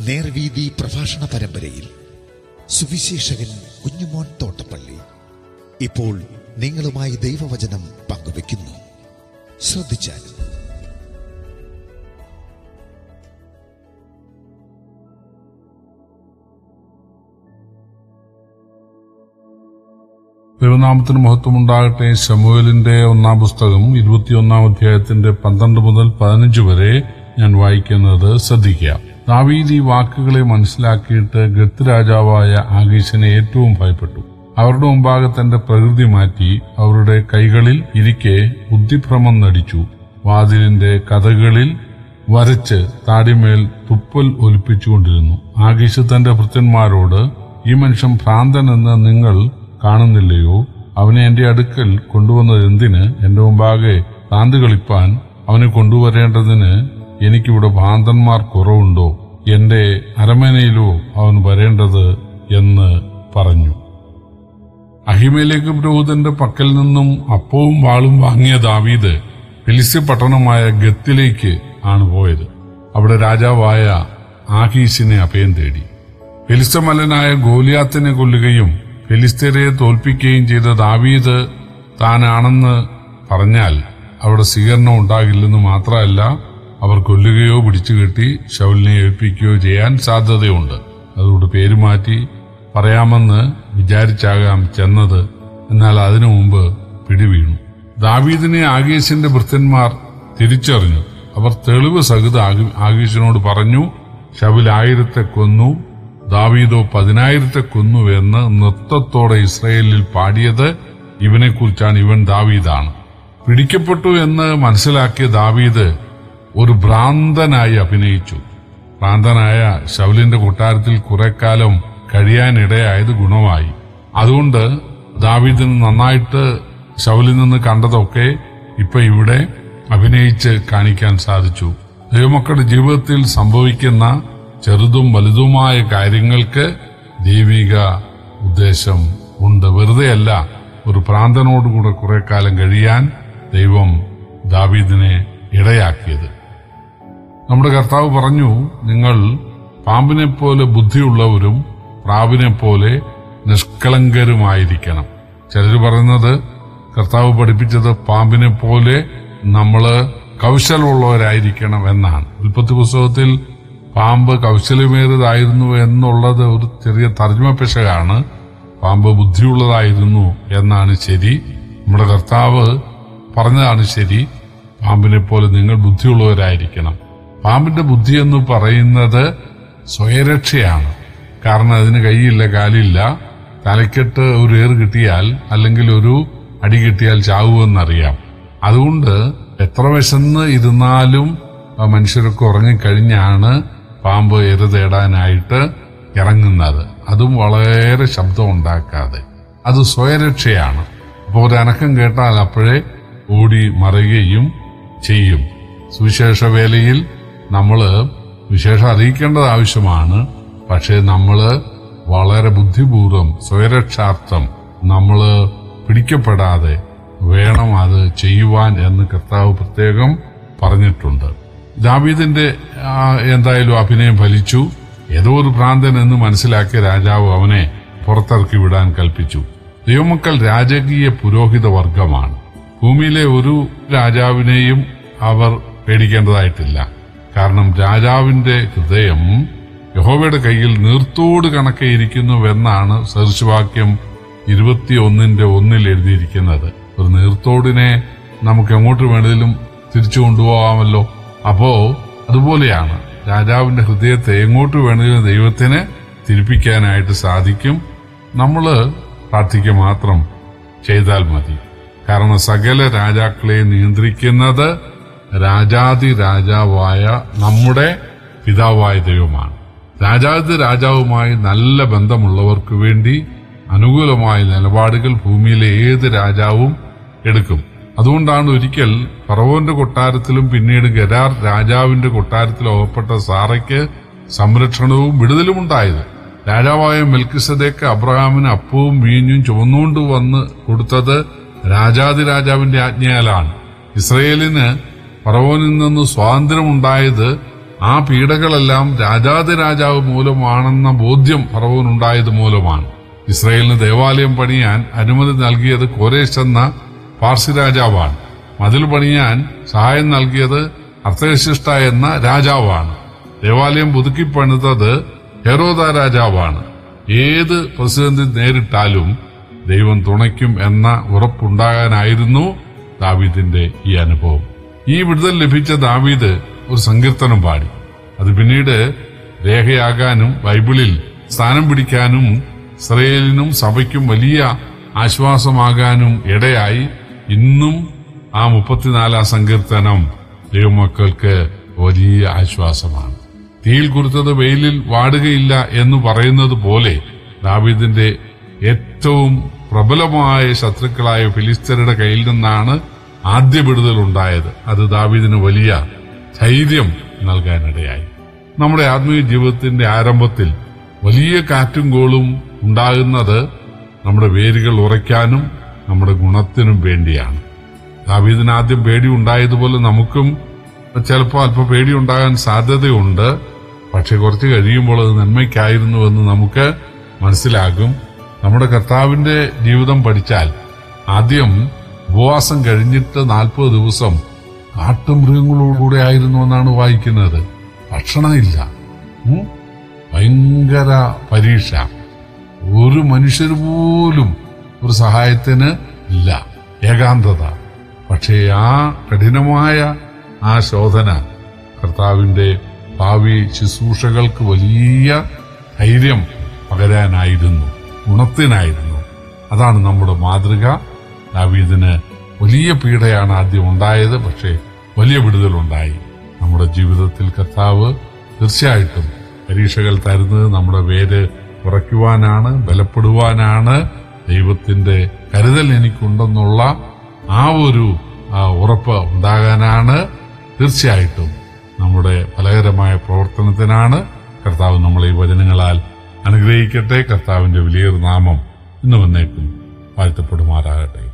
നേർവീതി പ്രഭാഷണ പരമ്പരയിൽ സുവിശേഷകൻ കുഞ്ഞുമോൻ തോട്ടപ്പള്ളി ഇപ്പോൾ നിങ്ങളുമായി ദൈവവചനം പങ്കുവെക്കുന്നു. ശ്രദ്ധിച്ചാൽ ദൈവനാമത്തിന് മഹത്വമുണ്ടാകട്ടെ. ശമുവലിന്റെ ഒന്നാം പുസ്തകം ഇരുപത്തിയൊന്നാം അധ്യായത്തിന്റെ പന്ത്രണ്ട് മുതൽ പതിനഞ്ച് വരെ ഞാൻ വായിക്കുന്നത് ശ്രദ്ധിക്കാം ദാവീദ് ഈ വാക്കുകളെ മനസ്സിലാക്കിയിട്ട് ഗത്ത് രാജാവായ ആകീശനെ ഏറ്റവും ഭയപ്പെട്ടു. അവരുടെ മുമ്പാകെ തന്റെ പ്രകൃതി മാറ്റി അവരുടെ കൈകളിൽ ഇരിക്കെ ബുദ്ധിഭ്രമം നടിച്ചു. വാതിലിന്റെ കഥകളിൽ വരച്ച് താടിമേൽ തുപ്പൽ ഒലിപ്പിച്ചുകൊണ്ടിരുന്നു. ആകീശ് തന്റെ ഭൃത്യന്മാരോട് ഈ മനുഷ്യൻ ഭ്രാന്തൻ എന്ന് നിങ്ങൾ കാണുന്നില്ലയോ? അവനെ എന്റെ അടുക്കൽ കൊണ്ടുവന്നത് എന്തിന്? എന്റെ മുമ്പാകെ താന്ത് കളിപ്പാൻ അവനെ കൊണ്ടുവരേണ്ടതിന് എനിക്കിവിടെ ഭാന്തന്മാർ കുറവുണ്ടോ? എന്റെ അരമനയിലോ അവൻ വരേണ്ടത് എന്ന് പറഞ്ഞു. അഹിമേലേക്ക് പുരോഹിതന്റെ പക്കൽ നിന്നും അപ്പവും വാളും വാങ്ങിയ ദാവീദ് ഫിലിസ്യ പട്ടണമായ ഗത്തിലേക്ക് ആണ് പോയത്. അവിടെ രാജാവായ ആഹീസിനെ അഭയം തേടി. ഫിലിസ്തമല്ലനായ ഗോലിയാത്തിനെ കൊല്ലുകയും ഫിലിസ്തീനെ തോൽപ്പിക്കുകയും ചെയ്ത ദാവീദ് താനാണെന്ന് പറഞ്ഞാൽ അവിടെ സ്വീകരണം ഉണ്ടാകില്ലെന്ന് മാത്രമല്ല അവർ കൊല്ലുകയോ പിടിച്ചുകെട്ടി ശൗലിനെ ഏൽപ്പിക്കുകയോ ചെയ്യാൻ സാധ്യതയുണ്ട്. അതുകൊണ്ട് പേര് മാറ്റി പറയാമെന്ന് വിചാരിച്ചാകാം ചെന്നത്. എന്നാൽ അതിനു മുമ്പ് പിടിവീണു. ദാവീദിനെ ആഗീസിന്റെ ഭൃത്യന്മാർ തിരിച്ചറിഞ്ഞു. അവർ തെളിവ് സഹിത ആകേശിനോട് പറഞ്ഞു ശവിൽ ആയിരത്തെ കൊന്നു ദാവീദോ പതിനായിരത്തെ കൊന്നു എന്ന് നൃത്തത്തോടെ ഇസ്രയേലിൽ പാടിയത് ഇവനെക്കുറിച്ചാണ്. ഇവൻ ദാവീദാണ്. പിടിക്കപ്പെട്ടു എന്ന് മനസ്സിലാക്കിയ ദാവീദ് ഒരു ഭ്രാന്തനായി അഭിനയിച്ചു. ഭ്രാന്തനായ ശൗലിന്റെ കൊട്ടാരത്തിൽ കുറെ കാലം കഴിയാനിടയായത് ഗുണമായി. അതുകൊണ്ട് ദാവീദിന് നന്നായിട്ട് ശൗലിൽ നിന്ന് കണ്ടതൊക്കെ ഇപ്പൊ ഇവിടെ അഭിനയിച്ച് കാണിക്കാൻ സാധിച്ചു. ദൈവമക്കളുടെ ജീവിതത്തിൽ സംഭവിക്കുന്ന ചെറുതും വലുതുമായ കാര്യങ്ങൾക്ക് ദൈവിക ഉദ്ദേശം ഉണ്ട്. വെറുതെയല്ല ഒരു പ്രാന്തനോടുകൂടെ കുറെ കാലം കഴിയാൻ ദൈവം ദാവീദിനെ ഇടയാക്കിയത്. നമ്മുടെ കർത്താവ് പറഞ്ഞു നിങ്ങൾ പാമ്പിനെ പോലെ ബുദ്ധിയുള്ളവരും പ്രാവിനെ പോലെ നിഷ്കളങ്കരുമായിരിക്കണം. ചിലർ പറയുന്നത് കർത്താവ് പഠിപ്പിച്ചത് പാമ്പിനെ പോലെ നമ്മൾ കൗശലമുള്ളവരായിരിക്കണം എന്നാണ്. ഉൽപ്പത്തി പുസ്തകത്തിൽ പാമ്പ് കൗശലമേറിയതായിരുന്നു എന്നുള്ളത് ഒരു ചെറിയ തർജ്മ പിശകാണ്. പാമ്പ് ബുദ്ധിയുള്ളതായിരുന്നു എന്നാണ് ശരി. നമ്മുടെ കർത്താവ് പറഞ്ഞതാണ് ശരി. പാമ്പിനെ പോലെ നിങ്ങൾ ബുദ്ധിയുള്ളവരായിരിക്കണം. പാമ്പിന്റെ ബുദ്ധി എന്ന് പറയുന്നത് സ്വയരക്ഷയാണ്. കാരണം അതിന് കൈയില്ല കാലില്ല. തലക്കെട്ട് ഒരു ഏറ് കിട്ടിയാൽ അല്ലെങ്കിൽ ഒരു അടി കിട്ടിയാൽ ചാവുമെന്നറിയാം. അതുകൊണ്ട് എത്ര വിശന്ന് ഇരുന്നാലും മനുഷ്യരൊക്കെ ഉറങ്ങിക്കഴിഞ്ഞാണ് പാമ്പ് എര തേടാനായിട്ട് ഇറങ്ങുന്നത്. അതും വളരെ ശബ്ദം ഉണ്ടാക്കാതെ അത് സ്വയരക്ഷയാണ്. അപ്പോൾ ഒരു അനക്കം കേട്ടാൽ അപ്പോഴേ ഓടി മറയുകയും ചെയ്യും. സുവിശേഷ വേലയിൽ നമ്മൾ വിശേഷം അറിയിക്കേണ്ടത് ആവശ്യമാണ്. പക്ഷേ നമ്മൾ വളരെ ബുദ്ധിപൂർവം സ്വയരക്ഷാർത്ഥം നമ്മൾ പിടിക്കപ്പെടാതെ വേണം അത് ചെയ്യുവാൻ എന്ന് കർത്താവ് പ്രത്യേകം പറഞ്ഞിട്ടുണ്ട്. ദാവീദിന്റെ എന്തായാലും അഭിനയം ഫലിച്ചു. ഏതോ ഒരു ഭ്രാന്തൻ എന്ന് മനസ്സിലാക്കിയ രാജാവ് അവനെ പുറത്തിറക്കി വിടാൻ കൽപ്പിച്ചു. ദൈവമക്കൾ രാജകീയ പുരോഹിത വർഗമാണ്. ഭൂമിയിലെ ഒരു രാജാവിനെയും അവർ പേടിക്കേണ്ടതായിട്ടില്ല. കാരണം രാജാവിന്റെ ഹൃദയം യഹോവയുടെ കയ്യിൽ നീർത്തോട് കണക്കെ ഇരിക്കുന്നുവെന്നാണ് സദൃശവാക്യം ഇരുപത്തിയൊന്നിന്റെ ഒന്നിൽ എഴുതിയിരിക്കുന്നത്. ഒരു നീർത്തോടിനെ നമുക്ക് എങ്ങോട്ട് വേണേലും തിരിച്ചു കൊണ്ടുപോകാമല്ലോ. അപ്പോ അതുപോലെയാണ് രാജാവിന്റെ ഹൃദയത്തെ എങ്ങോട്ട് വേണേലും ദൈവത്തിന് തിരിപ്പിക്കാനായിട്ട് സാധിക്കും. നമ്മൾ പ്രാർത്ഥിക്കുക മാത്രം ചെയ്താൽ മതി. കാരണം സകല രാജാക്കളെ നിയന്ത്രിക്കുന്നത് രാജാതി രാജാവായ നമ്മുടെ പിതാവായ ദൈവമാണ്. രാജാതി രാജാവുമായി നല്ല ബന്ധമുള്ളവർക്ക് വേണ്ടി അനുകൂലമായ നിലപാടുകൾ ഭൂമിയിലെ ഏത് രാജാവും എടുക്കും. അതുകൊണ്ടാണ് ഒരിക്കൽ ഫറവോന്റെ കൊട്ടാരത്തിലും പിന്നീട് ഗരാർ രാജാവിന്റെ കൊട്ടാരത്തിലും അകപ്പെട്ട സാറയ്ക്ക് സംരക്ഷണവും വിടുതലും ഉണ്ടായത്. രാജാവായ മെൽക്കിസദേക്ക് അബ്രഹാമിന് അപ്പവും വീഞ്ഞും ചുവന്നുകൊണ്ട് വന്ന് കൊടുത്തത് രാജാതി രാജാവിന്റെ ആജ്ഞയാലാണ്. ഇസ്രയേലിന് ഫറവോനിൽ നിന്ന് സ്വാതന്ത്ര്യമുണ്ടായത് ആ പീഡകളെല്ലാം രാജാതിരാജാവ് മൂലമാണെന്ന ബോധ്യം ഫറവോനുണ്ടായത് മൂലമാണ്. ഇസ്രയേലിന് ദേവാലയം പണിയാൻ അനുമതി നൽകിയത് കോരേഷ് എന്ന പാർസി രാജാവാണ്. മതിൽ പണിയാൻ സഹായം നൽകിയത് അർത്ഥശിഷ്ട എന്ന രാജാവാണ്. ദേവാലയം പുതുക്കി പണിതത് ഹെറോദ രാജാവാണ്. ഏത് പ്രതിസന്ധി നേരിട്ടാലും ദൈവം തുണയ്ക്കും എന്ന ഉറപ്പുണ്ടാകാനായിരുന്നു ദാവീദിന്റെ ഈ അനുഭവം. ഈ വിടുതൽ ലഭിച്ച ദാവീദ് ഒരു സങ്കീർത്തനം പാടി. അത് പിന്നീട് രേഖയാകാനും ബൈബിളിൽ സ്ഥാനം പിടിക്കാനും ഇസ്രയേലിനും സഭയ്ക്കും വലിയ ആശ്വാസമാകാനും ഇടയായി ഇന്നും ആ മുപ്പത്തിനാലാം സങ്കീർത്തനം ദൈവമക്കൾക്ക് വലിയ ആശ്വാസമാണ്. തീയിൽ കുരുത്തത് വെയിലിൽ വാടുകയില്ല എന്ന് പറയുന്നത് പോലെ ദാവീദിന്റെ ഏറ്റവും പ്രബലമായ ശത്രുക്കളായ ഫിലിസ്തരുടെ കയ്യിൽ നിന്നാണ് ആദ്യ വിടുതൽ ഉണ്ടായത് അത് ദാവീദിന് വലിയ ധൈര്യം നൽകാനിടയായി. നമ്മുടെ ആത്മീയ ജീവിതത്തിന്റെ ആരംഭത്തിൽ വലിയ കാറ്റും കോളും ഉണ്ടാകുന്നത് നമ്മുടെ വേരുകൾ ഉറയ്ക്കാനും നമ്മുടെ ഗുണത്തിനും വേണ്ടിയാണ്. ദാവീദിന് ആദ്യം പേടി ഉണ്ടായതുപോലെ നമുക്കും ചിലപ്പോൾ അല്പം പേടി ഉണ്ടാകാൻ സാധ്യതയുണ്ട്. പക്ഷെ കുറച്ച് കഴിയുമ്പോൾ അത് നന്മയ്ക്കായിരുന്നു എന്ന് നമുക്ക് മനസ്സിലാകും. നമ്മുടെ കർത്താവിന്റെ ജീവിതം പഠിച്ചാൽ ആദ്യം ഉപവാസം കഴിഞ്ഞിട്ട് നാൽപ്പത് ദിവസം കാട്ടുമൃഗങ്ങളോടുകൂടെ ആയിരുന്നു എന്നാണ് വായിക്കുന്നത്. ഭക്ഷണമില്ല? ഭയങ്കര പരീക്ഷ. ഒരു മനുഷ്യർ പോലും ഒരു സഹായത്തിന് ഇല്ല. ഏകാന്തത. പക്ഷേ ആ കഠിനമായ ആ ശോധന കർത്താവിന്റെ ഭാവി ശുശ്രൂഷകൾക്ക് വലിയ ധൈര്യം പകരാനായിരുന്നു ഗുണത്തിനായിരുന്നു. അതാണ് നമ്മുടെ മാതൃക. ദാവീദിന് വലിയ പീഡയാണ് ആദ്യം ഉണ്ടായത് പക്ഷേ വലിയ വിടുതലുണ്ടായി. നമ്മുടെ ജീവിതത്തിൽ കർത്താവ് തീർച്ചയായിട്ടും പരീക്ഷകൾ തരുന്നത് നമ്മുടെ വേര് കുറയ്ക്കുവാനാണ് ബലപ്പെടുവാനാണ്. ദൈവത്തിന്റെ കരുതൽ എനിക്കുണ്ടെന്നുള്ള ആ ഒരു ഉറപ്പ് ഉണ്ടാകാനാണ്. തീർച്ചയായിട്ടും നമ്മുടെ ഫലകരമായ പ്രവർത്തനത്തിനാണ് കർത്താവ് നമ്മളെ ഈ വചനങ്ങളാൽ അനുഗ്രഹിക്കട്ടെ. കർത്താവിന്റെ വലിയൊരു നാമം ഇന്ന് വന്നേക്കും വാഴ്ത്തപ്പെടുമാറാകട്ടെ.